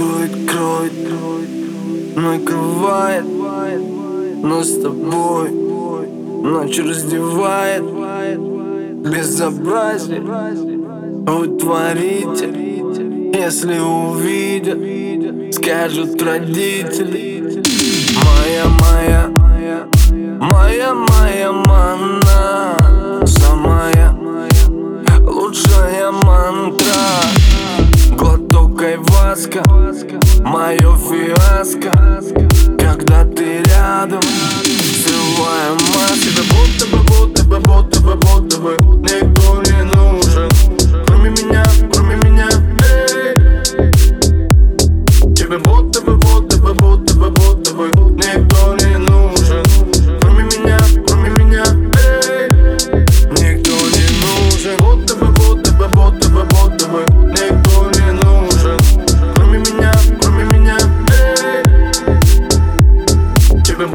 Кроет, кроет, ну накрывает ну Нас с тобой. Ночь раздевает. Безобразие Вы Если увидят Скажут родители. Айваска Мое фиаско. Когда ты рядом Срываем маски. Да будто бы, будто бы, будто бы, будто бы Никто не нужен. Кроме меня, кроме меня эй. Тебе будто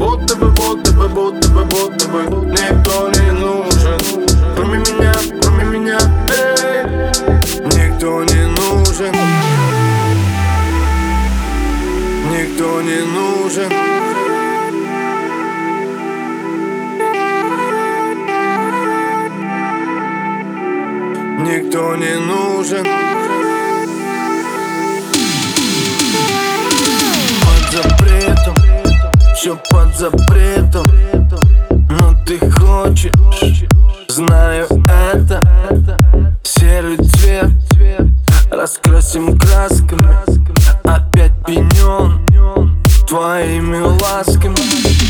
Тебе будто бы, будто бы, будто бы, будто бы Никто не нужен. Кроме меня, кроме меня эй. Никто не нужен. Никто не нужен. Никто не нужен все под запретом Но ты хочешь, знаю это. Серый цвет раскрасим красками Опять пенен твоими ласками.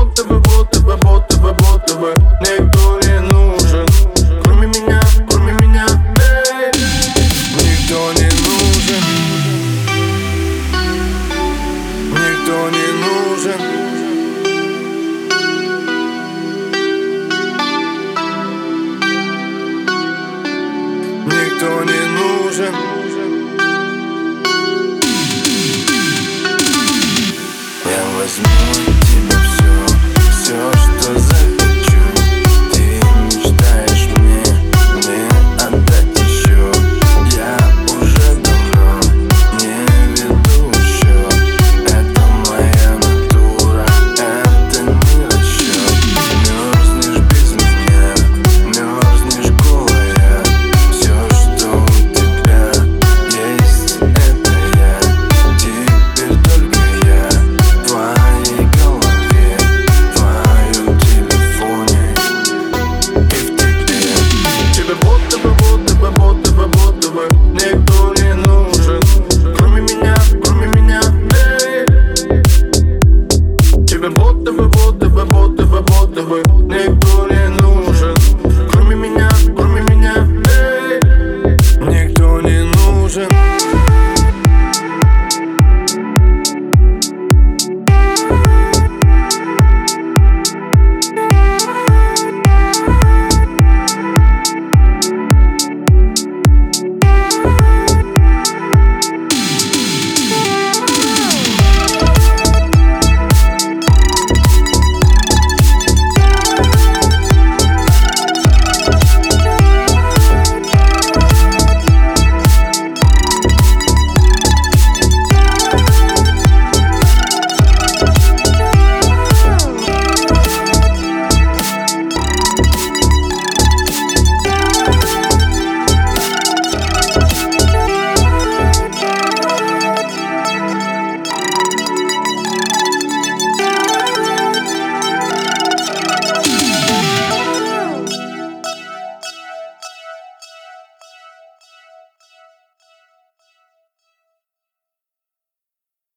Ботовы, ботовы, ботовы, ботовы Никто не нужен. Кроме меня, кроме меня, эй Никто не нужен. Никто не нужен. Никто не нужен. Я возьму